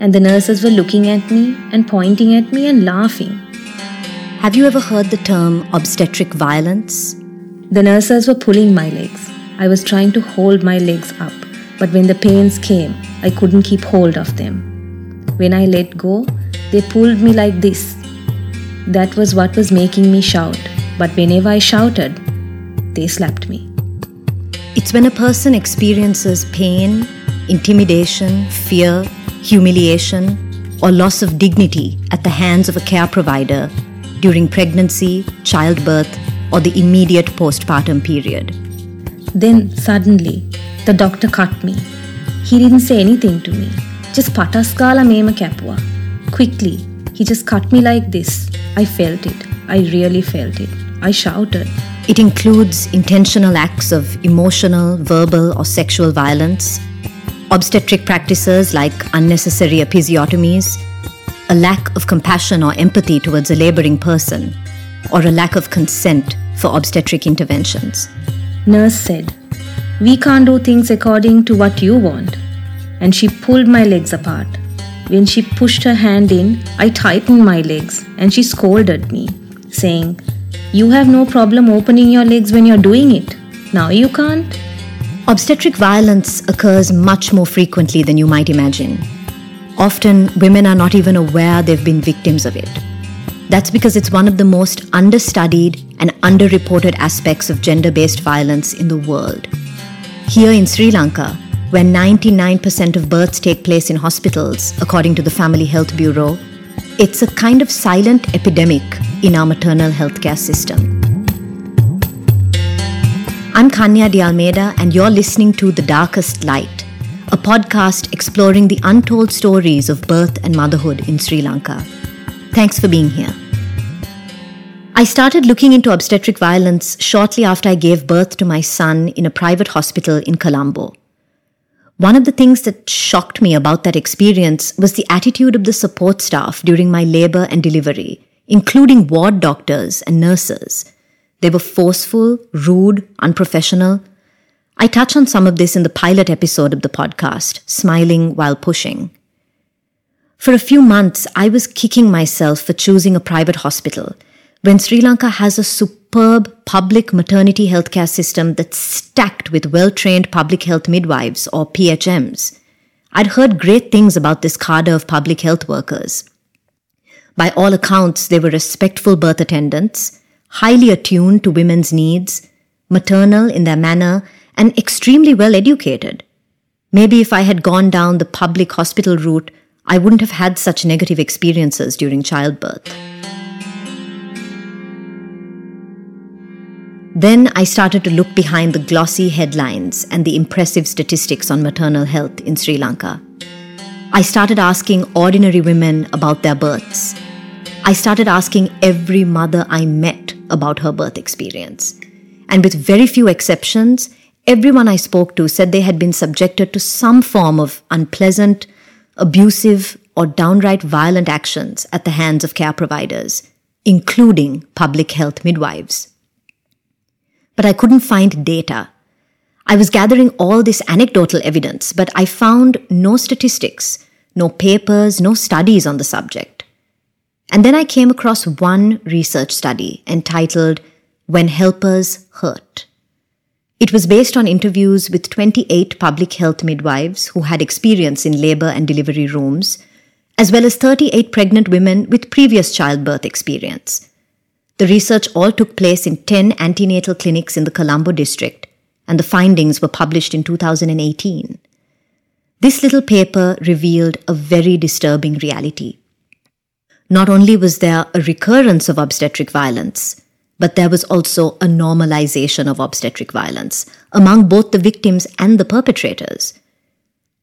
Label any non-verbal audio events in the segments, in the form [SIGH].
and the nurses were looking at me and pointing at me and laughing. Have you ever heard the term obstetric violence? The nurses were pulling my legs. I was trying to hold my legs up, but when the pains came, I couldn't keep hold of them. When I let go, they pulled me like this. That was what was making me shout, but whenever I shouted, they slapped me. It's when a person experiences pain, intimidation, fear, humiliation, or loss of dignity at the hands of a care provider during pregnancy, childbirth, or the immediate postpartum period. Then suddenly, the doctor cut me. He didn't say anything to me. Just pataskala mema kapua. Quickly, he just cut me like this. I felt it. I really felt it. I shouted. It includes intentional acts of emotional, verbal, or sexual violence, obstetric practices like unnecessary episiotomies, a lack of compassion or empathy towards a laboring person, or a lack of consent for obstetric interventions. Nurse said, We can't do things according to what you want. And she pulled my legs apart. When she pushed her hand in, I tightened my legs and she scolded me, saying, You have no problem opening your legs when you're doing it. Now you can't? Obstetric violence occurs much more frequently than you might imagine. Often, women are not even aware they've been victims of it. That's because it's one of the most understudied and underreported aspects of gender based violence in the world. Here in Sri Lanka, where 99% of births take place in hospitals, according to the Family Health Bureau, it's a kind of silent epidemic in our maternal healthcare system. I'm Kanya de Almeida, and you're listening to The Darkest Light, a podcast exploring the untold stories of birth and motherhood in Sri Lanka. Thanks for being here. I started looking into obstetric violence shortly after I gave birth to my son in a private hospital in Colombo. One of the things that shocked me about that experience was the attitude of the support staff during my labor and delivery, including ward doctors and nurses. They were forceful, rude, unprofessional. I touch on some of this in the pilot episode of the podcast, Smiling While Pushing. For a few months, I was kicking myself for choosing a private hospital when Sri Lanka has a superb public maternity healthcare system that's stacked with well trained public health midwives or PHMs. I'd heard great things about this cadre of public health workers. By all accounts, they were respectful birth attendants, highly attuned to women's needs, maternal in their manner, and extremely well educated. Maybe if I had gone down the public hospital route, I wouldn't have had such negative experiences during childbirth. Then I started to look behind the glossy headlines and the impressive statistics on maternal health in Sri Lanka. I started asking ordinary women about their births. I started asking every mother I met about her birth experience. And with very few exceptions, everyone I spoke to said they had been subjected to some form of unpleasant, abusive, or downright violent actions at the hands of care providers, including public health midwives but I couldn't find data. I was gathering all this anecdotal evidence, but I found no statistics, no papers, no studies on the subject. And then I came across one research study entitled When Helpers Hurt. It was based on interviews with 28 public health midwives who had experience in labor and delivery rooms, as well as 38 pregnant women with previous childbirth experience. The research all took place in 10 antenatal clinics in the Colombo district, and the findings were published in 2018. This little paper revealed a very disturbing reality. Not only was there a recurrence of obstetric violence, but there was also a normalization of obstetric violence among both the victims and the perpetrators.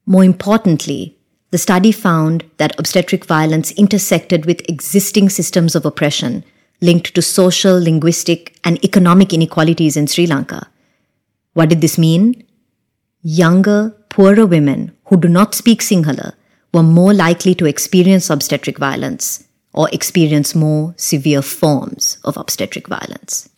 More importantly, the study found that obstetric violence intersected with existing systems of oppression linked to social, linguistic, and economic inequalities in Sri Lanka. What did this mean? Younger, poorer women who do not speak Sinhala were more likely to experience obstetric violence or experience more severe forms of obstetric violence.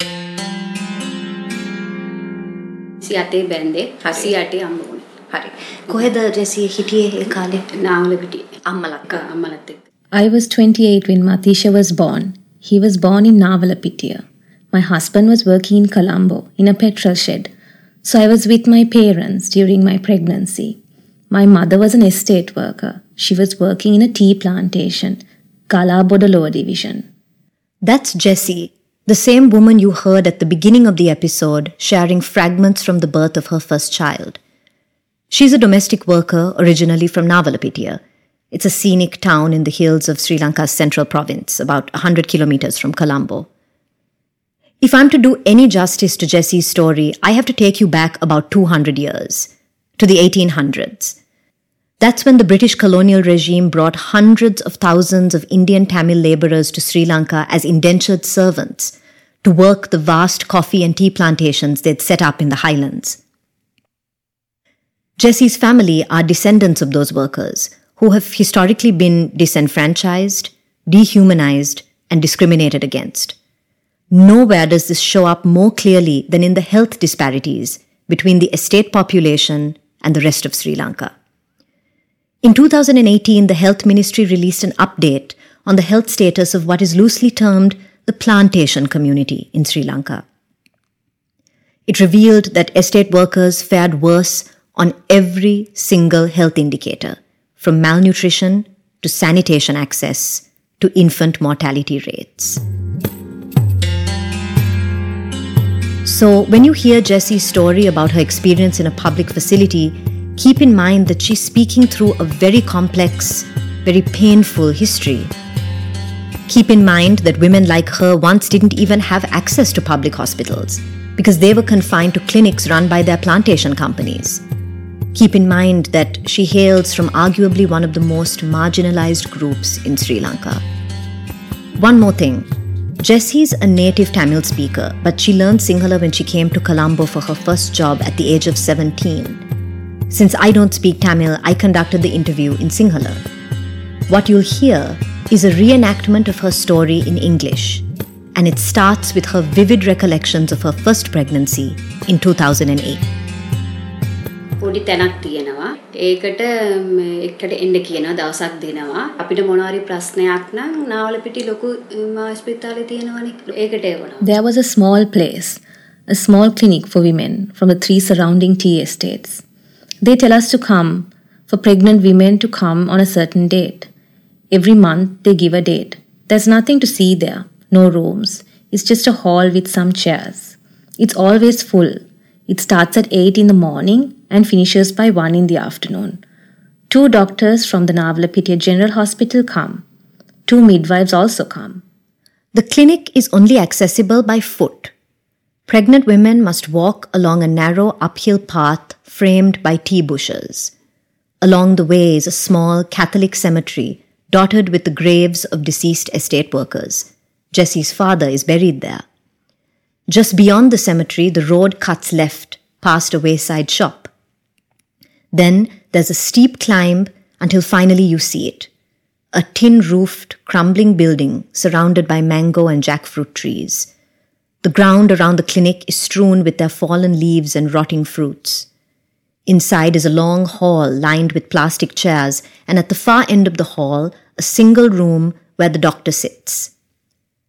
I was 28 when Matisha was born. He was born in Navalapitiya. My husband was working in Colombo in a petrol shed. So I was with my parents during my pregnancy. My mother was an estate worker. She was working in a tea plantation Kalabodaloa division. That's Jessie, the same woman you heard at the beginning of the episode sharing fragments from the birth of her first child. She's a domestic worker originally from Navalapitiya. It's a scenic town in the hills of Sri Lanka's central province, about 100 kilometers from Colombo. If I'm to do any justice to Jessie's story, I have to take you back about 200 years, to the 1800s. That's when the British colonial regime brought hundreds of thousands of Indian Tamil laborers to Sri Lanka as indentured servants to work the vast coffee and tea plantations they'd set up in the highlands. Jessie's family are descendants of those workers who have historically been disenfranchised, dehumanized, and discriminated against. Nowhere does this show up more clearly than in the health disparities between the estate population and the rest of Sri Lanka. In 2018, the Health Ministry released an update on the health status of what is loosely termed the plantation community in Sri Lanka. It revealed that estate workers fared worse on every single health indicator, from malnutrition to sanitation access to infant mortality rates. So, when you hear Jessie's story about her experience in a public facility, keep in mind that she's speaking through a very complex, very painful history. Keep in mind that women like her once didn't even have access to public hospitals because they were confined to clinics run by their plantation companies. Keep in mind that she hails from arguably one of the most marginalized groups in Sri Lanka. One more thing Jessie's a native Tamil speaker, but she learned Sinhala when she came to Colombo for her first job at the age of 17. Since I don't speak Tamil, I conducted the interview in Sinhala. What you'll hear is a reenactment of her story in English, and it starts with her vivid recollections of her first pregnancy in 2008. පොඩි තැනක් තියෙනවා. ඒකට එකට එන්න කියනවා දවසක් දෙනවා. අපිට මොනවාරි ප්‍රශ්නයක් නම් නාවල පිටි ලොකු හස්පිතාලේ තියෙනවනේ. ඒකට එවනවා. There was a small place, a small clinic for women from the three surrounding tea estates. They tell us to come, for pregnant women to come on a certain date. Every month they give a date. There's nothing to see there, no rooms. It's just a hall with some chairs. It's always full. It starts at 8 in the morning and finishes by 1 in the afternoon. Two doctors from the Navalapitiya General Hospital come. Two midwives also come. The clinic is only accessible by foot. Pregnant women must walk along a narrow uphill path framed by tea bushes. Along the way is a small Catholic cemetery dotted with the graves of deceased estate workers. Jessie's father is buried there. Just beyond the cemetery, the road cuts left past a wayside shop. Then there's a steep climb until finally you see it a tin roofed, crumbling building surrounded by mango and jackfruit trees. The ground around the clinic is strewn with their fallen leaves and rotting fruits. Inside is a long hall lined with plastic chairs, and at the far end of the hall, a single room where the doctor sits.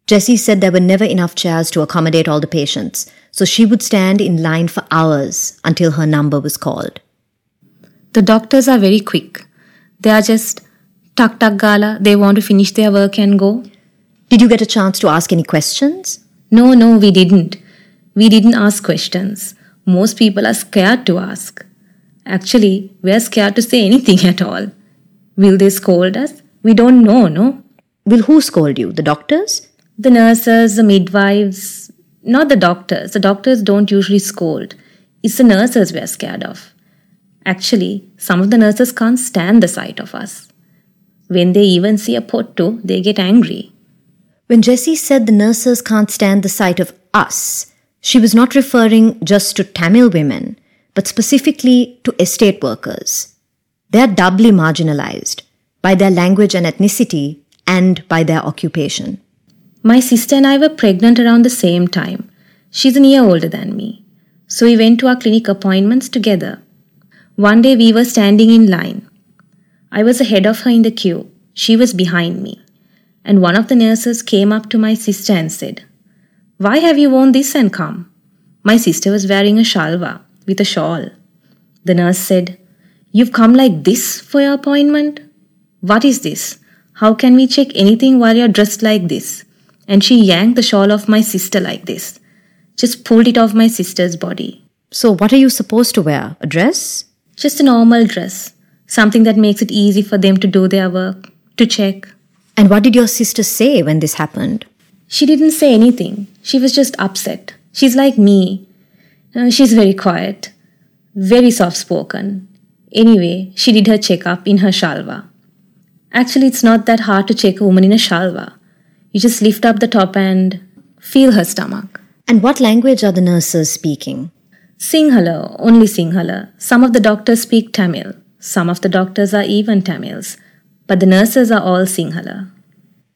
Jessie said there were never enough chairs to accommodate all the patients, so she would stand in line for hours until her number was called. The doctors are very quick. They are just tuck tuck gala, they want to finish their work and go. Did you get a chance to ask any questions? No, no, we didn't. We didn't ask questions. Most people are scared to ask. Actually, we're scared to say anything [LAUGHS] at all. Will they scold us? We don't know, no? Will who scold you? The doctors? The nurses, the midwives. Not the doctors. The doctors don't usually scold. It's the nurses we're scared of. Actually, some of the nurses can't stand the sight of us. When they even see a potto, they get angry. When Jessie said the nurses can't stand the sight of us, she was not referring just to Tamil women but specifically to estate workers. They are doubly marginalized by their language and ethnicity and by their occupation. My sister and I were pregnant around the same time. She's a year older than me. So we went to our clinic appointments together. One day we were standing in line. I was ahead of her in the queue. She was behind me. And one of the nurses came up to my sister and said, Why have you worn this and come? My sister was wearing a shalwa with a shawl. The nurse said, You've come like this for your appointment? What is this? How can we check anything while you're dressed like this? And she yanked the shawl off my sister like this. Just pulled it off my sister's body. So, what are you supposed to wear? A dress? Just a normal dress. Something that makes it easy for them to do their work, to check. And what did your sister say when this happened? She didn't say anything. She was just upset. She's like me. Uh, she's very quiet, very soft spoken. Anyway, she did her checkup in her shalwa. Actually, it's not that hard to check a woman in a shalwa. You just lift up the top and feel her stomach. And what language are the nurses speaking? Sinhala, only Sinhala. Some of the doctors speak Tamil. Some of the doctors are even Tamils. But the nurses are all Sinhala.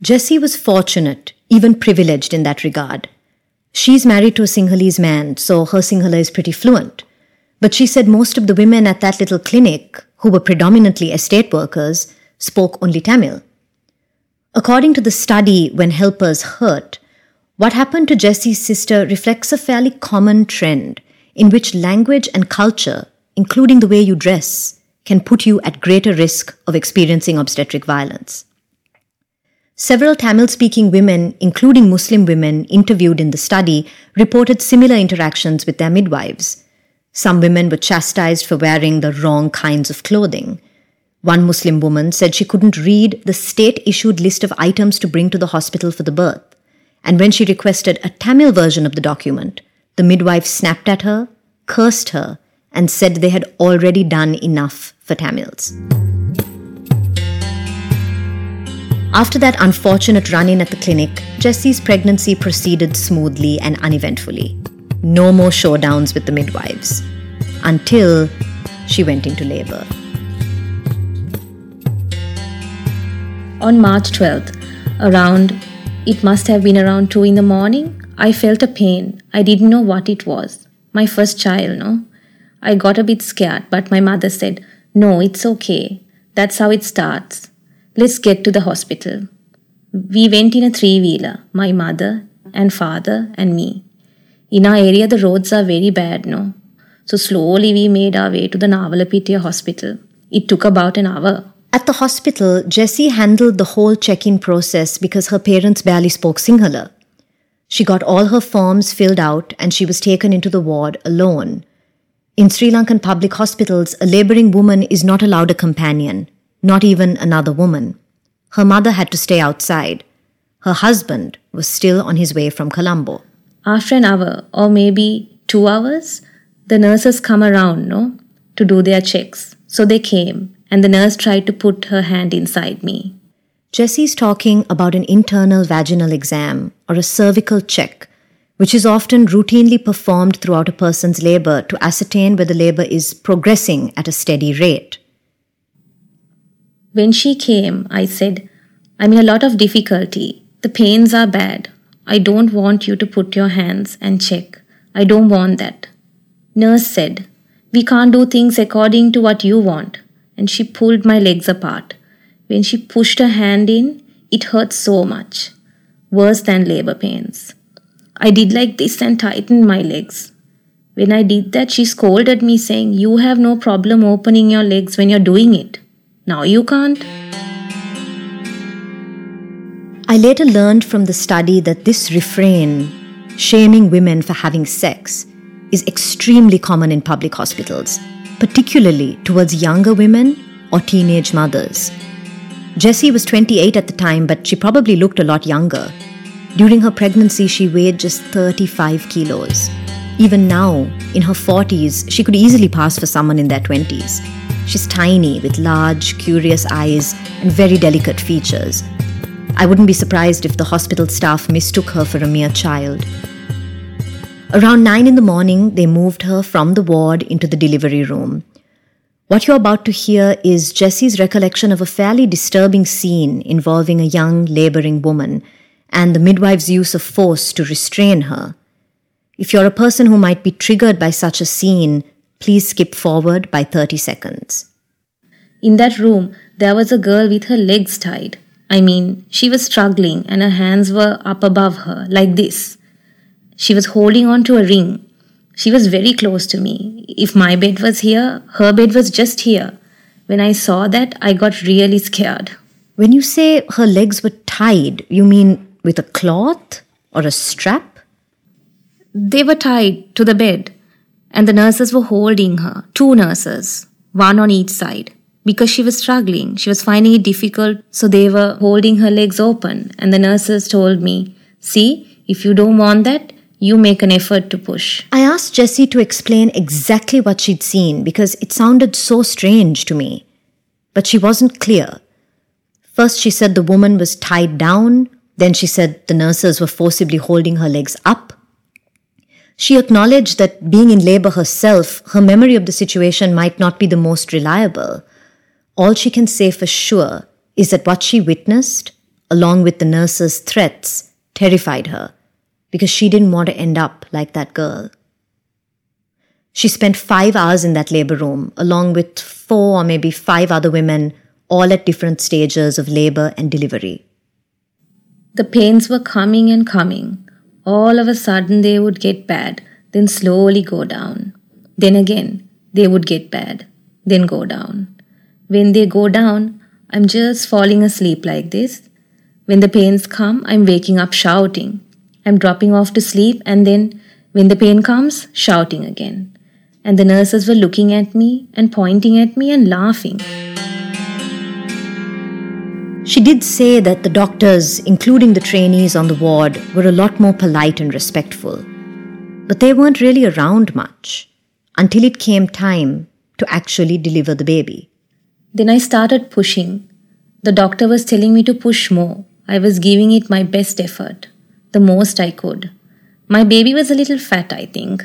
Jessie was fortunate, even privileged in that regard. She's married to a Sinhalese man, so her Sinhala is pretty fluent. But she said most of the women at that little clinic, who were predominantly estate workers, spoke only Tamil. According to the study, When Helpers Hurt, what happened to Jessie's sister reflects a fairly common trend in which language and culture, including the way you dress, can put you at greater risk of experiencing obstetric violence. Several Tamil speaking women, including Muslim women interviewed in the study, reported similar interactions with their midwives. Some women were chastised for wearing the wrong kinds of clothing. One Muslim woman said she couldn't read the state issued list of items to bring to the hospital for the birth. And when she requested a Tamil version of the document, the midwife snapped at her, cursed her, and said they had already done enough for Tamils. After that unfortunate run in at the clinic, Jessie's pregnancy proceeded smoothly and uneventfully. No more showdowns with the midwives. Until she went into labor. On March 12th, around, it must have been around 2 in the morning, I felt a pain. I didn't know what it was. My first child, no? I got a bit scared, but my mother said, No, it's okay. That's how it starts. Let's get to the hospital. We went in a three wheeler, my mother and father and me. In our area, the roads are very bad, no? So slowly we made our way to the Navalapitiya hospital. It took about an hour. At the hospital, Jessie handled the whole check in process because her parents barely spoke Sinhala. She got all her forms filled out and she was taken into the ward alone. In Sri Lankan public hospitals, a laboring woman is not allowed a companion, not even another woman. Her mother had to stay outside. Her husband was still on his way from Colombo. After an hour or maybe two hours, the nurses come around, no, to do their checks. So they came and the nurse tried to put her hand inside me. Jessie's talking about an internal vaginal exam or a cervical check, which is often routinely performed throughout a person's labor to ascertain whether labor is progressing at a steady rate. When she came, I said, I'm in a lot of difficulty. The pains are bad. I don't want you to put your hands and check. I don't want that. Nurse said, We can't do things according to what you want. And she pulled my legs apart. When she pushed her hand in, it hurt so much. Worse than labor pains. I did like this and tightened my legs. When I did that, she scolded me, saying, You have no problem opening your legs when you're doing it. Now you can't. I later learned from the study that this refrain, shaming women for having sex, is extremely common in public hospitals, particularly towards younger women or teenage mothers. Jessie was 28 at the time, but she probably looked a lot younger. During her pregnancy, she weighed just 35 kilos. Even now, in her 40s, she could easily pass for someone in their 20s. She's tiny with large, curious eyes and very delicate features. I wouldn't be surprised if the hospital staff mistook her for a mere child. Around 9 in the morning, they moved her from the ward into the delivery room. What you're about to hear is Jessie's recollection of a fairly disturbing scene involving a young laboring woman and the midwife's use of force to restrain her. If you're a person who might be triggered by such a scene, Please skip forward by 30 seconds. In that room, there was a girl with her legs tied. I mean, she was struggling and her hands were up above her, like this. She was holding on to a ring. She was very close to me. If my bed was here, her bed was just here. When I saw that, I got really scared. When you say her legs were tied, you mean with a cloth or a strap? They were tied to the bed, and the nurses were holding her, two nurses, one on each side. Because she was struggling, she was finding it difficult, so they were holding her legs open. And the nurses told me, See, if you don't want that, you make an effort to push. I asked Jessie to explain exactly what she'd seen because it sounded so strange to me. But she wasn't clear. First, she said the woman was tied down. Then she said the nurses were forcibly holding her legs up. She acknowledged that being in labor herself, her memory of the situation might not be the most reliable. All she can say for sure is that what she witnessed, along with the nurse's threats, terrified her because she didn't want to end up like that girl. She spent five hours in that labor room, along with four or maybe five other women, all at different stages of labor and delivery. The pains were coming and coming. All of a sudden, they would get bad, then slowly go down. Then again, they would get bad, then go down. When they go down, I'm just falling asleep like this. When the pains come, I'm waking up shouting. I'm dropping off to sleep, and then when the pain comes, shouting again. And the nurses were looking at me and pointing at me and laughing. She did say that the doctors, including the trainees on the ward, were a lot more polite and respectful. But they weren't really around much until it came time to actually deliver the baby. Then I started pushing. The doctor was telling me to push more. I was giving it my best effort, the most I could. My baby was a little fat, I think,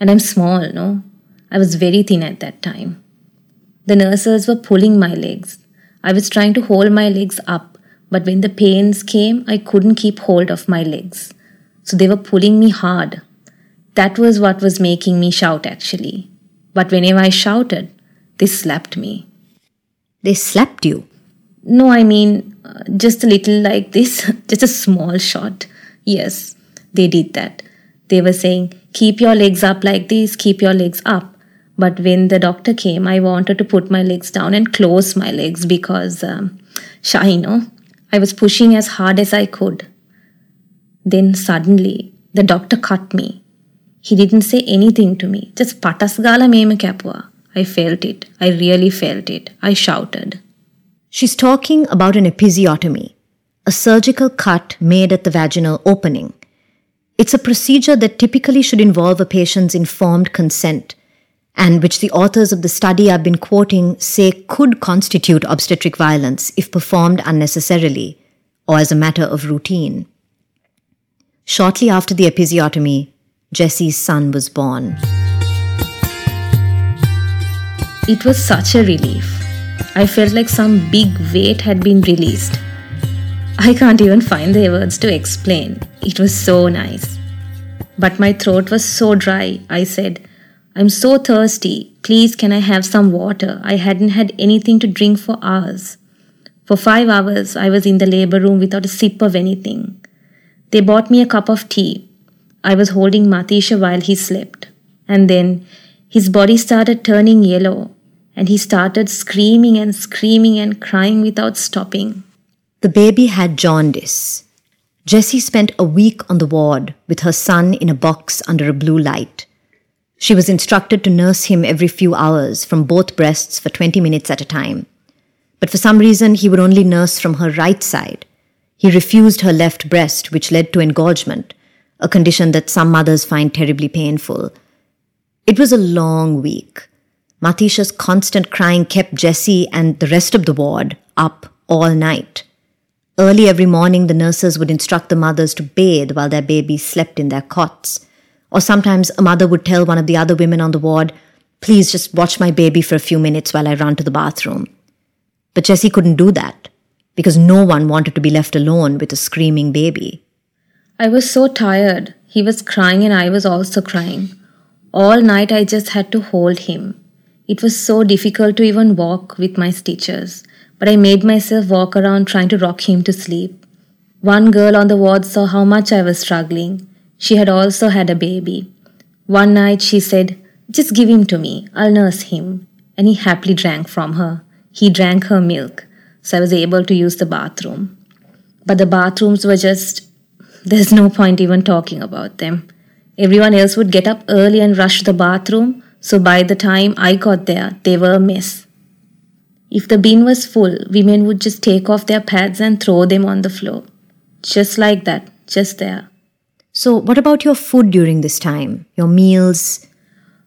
and I'm small, no? I was very thin at that time. The nurses were pulling my legs. I was trying to hold my legs up, but when the pains came, I couldn't keep hold of my legs. So they were pulling me hard. That was what was making me shout, actually. But whenever I shouted, they slapped me. They slapped you? No, I mean, uh, just a little like this, [LAUGHS] just a small shot. Yes, they did that. They were saying, keep your legs up like this, keep your legs up. But when the doctor came, I wanted to put my legs down and close my legs because, um, shy, you know, I was pushing as hard as I could. Then suddenly, the doctor cut me. He didn't say anything to me, just patasgala meme kapua. I felt it. I really felt it. I shouted. She's talking about an episiotomy, a surgical cut made at the vaginal opening. It's a procedure that typically should involve a patient's informed consent and which the authors of the study I've been quoting say could constitute obstetric violence if performed unnecessarily or as a matter of routine. Shortly after the episiotomy, Jessie's son was born. It was such a relief. I felt like some big weight had been released. I can't even find the words to explain. It was so nice. But my throat was so dry, I said, I'm so thirsty. Please, can I have some water? I hadn't had anything to drink for hours. For five hours, I was in the labor room without a sip of anything. They bought me a cup of tea. I was holding Matisha while he slept. And then his body started turning yellow, and he started screaming and screaming and crying without stopping. The baby had jaundice. Jessie spent a week on the ward with her son in a box under a blue light. She was instructed to nurse him every few hours from both breasts for 20 minutes at a time. But for some reason, he would only nurse from her right side. He refused her left breast, which led to engorgement, a condition that some mothers find terribly painful. It was a long week. Matisha's constant crying kept Jessie and the rest of the ward up all night. Early every morning, the nurses would instruct the mothers to bathe while their babies slept in their cots. Or sometimes a mother would tell one of the other women on the ward, please just watch my baby for a few minutes while I run to the bathroom. But Jessie couldn't do that because no one wanted to be left alone with a screaming baby. I was so tired. He was crying and I was also crying. All night I just had to hold him. It was so difficult to even walk with my stitches, but I made myself walk around trying to rock him to sleep. One girl on the ward saw how much I was struggling. She had also had a baby. One night she said, Just give him to me, I'll nurse him. And he happily drank from her. He drank her milk, so I was able to use the bathroom. But the bathrooms were just, there's no point even talking about them. Everyone else would get up early and rush to the bathroom, so by the time I got there, they were a mess. If the bin was full, women would just take off their pads and throw them on the floor. Just like that, just there. So, what about your food during this time? Your meals?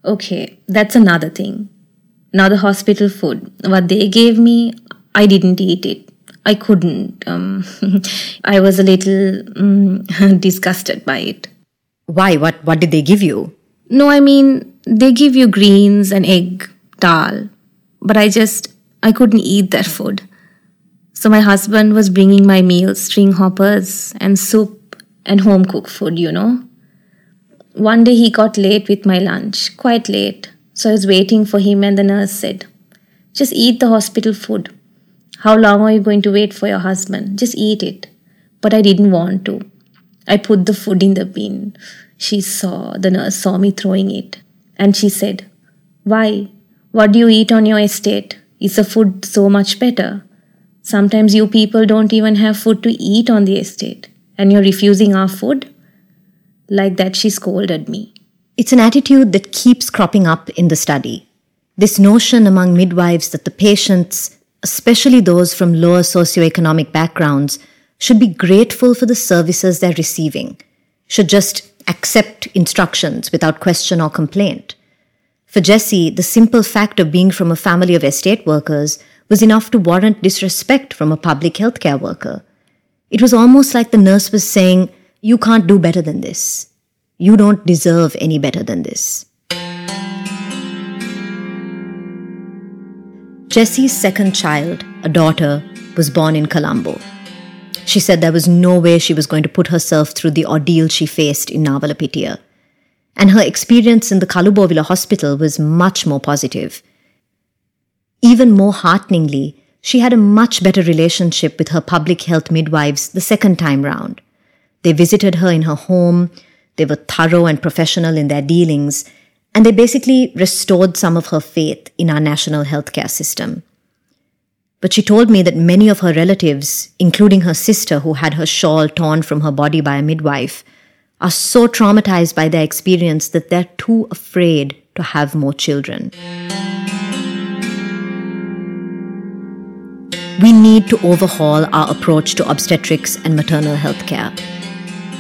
Okay, that's another thing. Now, the hospital food. What they gave me, I didn't eat it. I couldn't. Um, [LAUGHS] I was a little um, [LAUGHS] disgusted by it. Why? What, what did they give you? No, I mean, they give you greens and egg, dal. But I just, I couldn't eat that food. So my husband was bringing my meals, string hoppers and soup and home cooked food, you know. One day he got late with my lunch, quite late. So I was waiting for him and the nurse said, Just eat the hospital food. How long are you going to wait for your husband? Just eat it. But I didn't want to. I put the food in the bin. She saw, the nurse saw me throwing it. And she said, Why? What do you eat on your estate? Is the food so much better? Sometimes you people don't even have food to eat on the estate, and you're refusing our food? Like that, she scolded me. It's an attitude that keeps cropping up in the study. This notion among midwives that the patients especially those from lower socioeconomic backgrounds, should be grateful for the services they're receiving, should just accept instructions without question or complaint. For Jessie, the simple fact of being from a family of estate workers was enough to warrant disrespect from a public healthcare worker. It was almost like the nurse was saying, You can't do better than this. You don't deserve any better than this. Jessie's second child, a daughter, was born in Colombo. She said there was no way she was going to put herself through the ordeal she faced in Navalapitiya. And her experience in the Kalubovila hospital was much more positive. Even more hearteningly, she had a much better relationship with her public health midwives the second time round. They visited her in her home, they were thorough and professional in their dealings, and they basically restored some of her faith in our national healthcare system. But she told me that many of her relatives, including her sister who had her shawl torn from her body by a midwife, are so traumatized by their experience that they're too afraid to have more children. We need to overhaul our approach to obstetrics and maternal health care.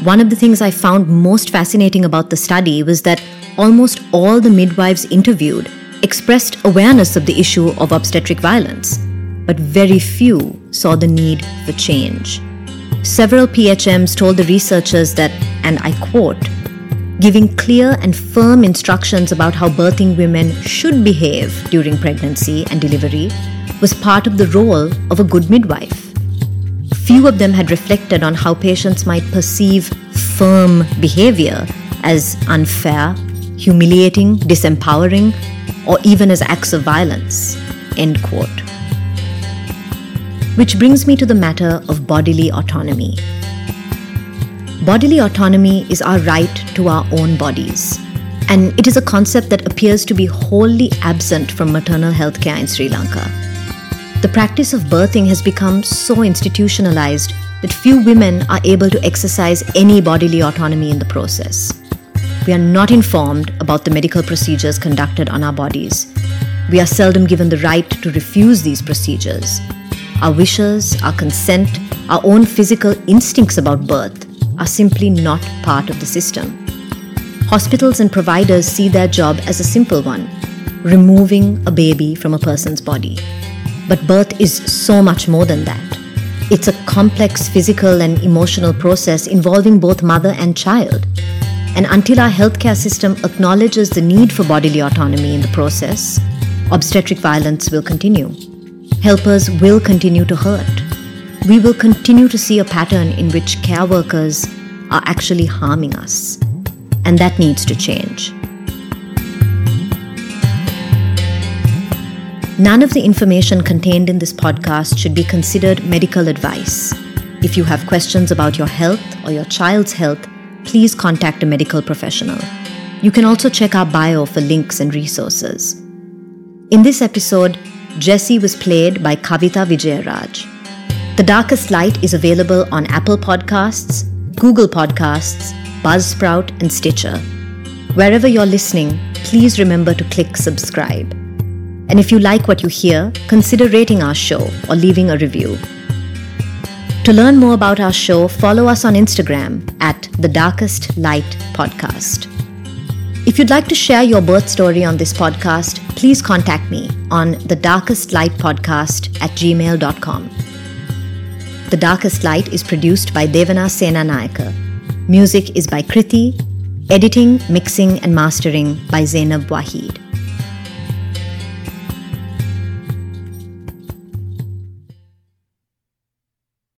One of the things I found most fascinating about the study was that almost all the midwives interviewed expressed awareness of the issue of obstetric violence, but very few saw the need for change. Several PHMs told the researchers that, and I quote, giving clear and firm instructions about how birthing women should behave during pregnancy and delivery was part of the role of a good midwife. Few of them had reflected on how patients might perceive firm behavior as unfair humiliating, disempowering, or even as acts of violence. End quote. Which brings me to the matter of bodily autonomy. Bodily autonomy is our right to our own bodies, and it is a concept that appears to be wholly absent from maternal health care in Sri Lanka. The practice of birthing has become so institutionalized that few women are able to exercise any bodily autonomy in the process. We are not informed about the medical procedures conducted on our bodies. We are seldom given the right to refuse these procedures. Our wishes, our consent, our own physical instincts about birth are simply not part of the system. Hospitals and providers see their job as a simple one removing a baby from a person's body. But birth is so much more than that. It's a complex physical and emotional process involving both mother and child. And until our healthcare system acknowledges the need for bodily autonomy in the process, obstetric violence will continue. Helpers will continue to hurt. We will continue to see a pattern in which care workers are actually harming us. And that needs to change. None of the information contained in this podcast should be considered medical advice. If you have questions about your health or your child's health, please contact a medical professional. You can also check our bio for links and resources. In this episode, Jessie was played by Kavita Vijayaraj. The Darkest Light is available on Apple Podcasts, Google Podcasts, Buzzsprout, and Stitcher. Wherever you're listening, please remember to click subscribe. And if you like what you hear, consider rating our show or leaving a review. To learn more about our show, follow us on Instagram at The Darkest Light Podcast. If you'd like to share your birth story on this podcast, please contact me on the darkest light podcast at gmail.com. The Darkest Light is produced by Devana Senanayake. Music is by Kriti. Editing, mixing, and mastering by Zainab Wahid.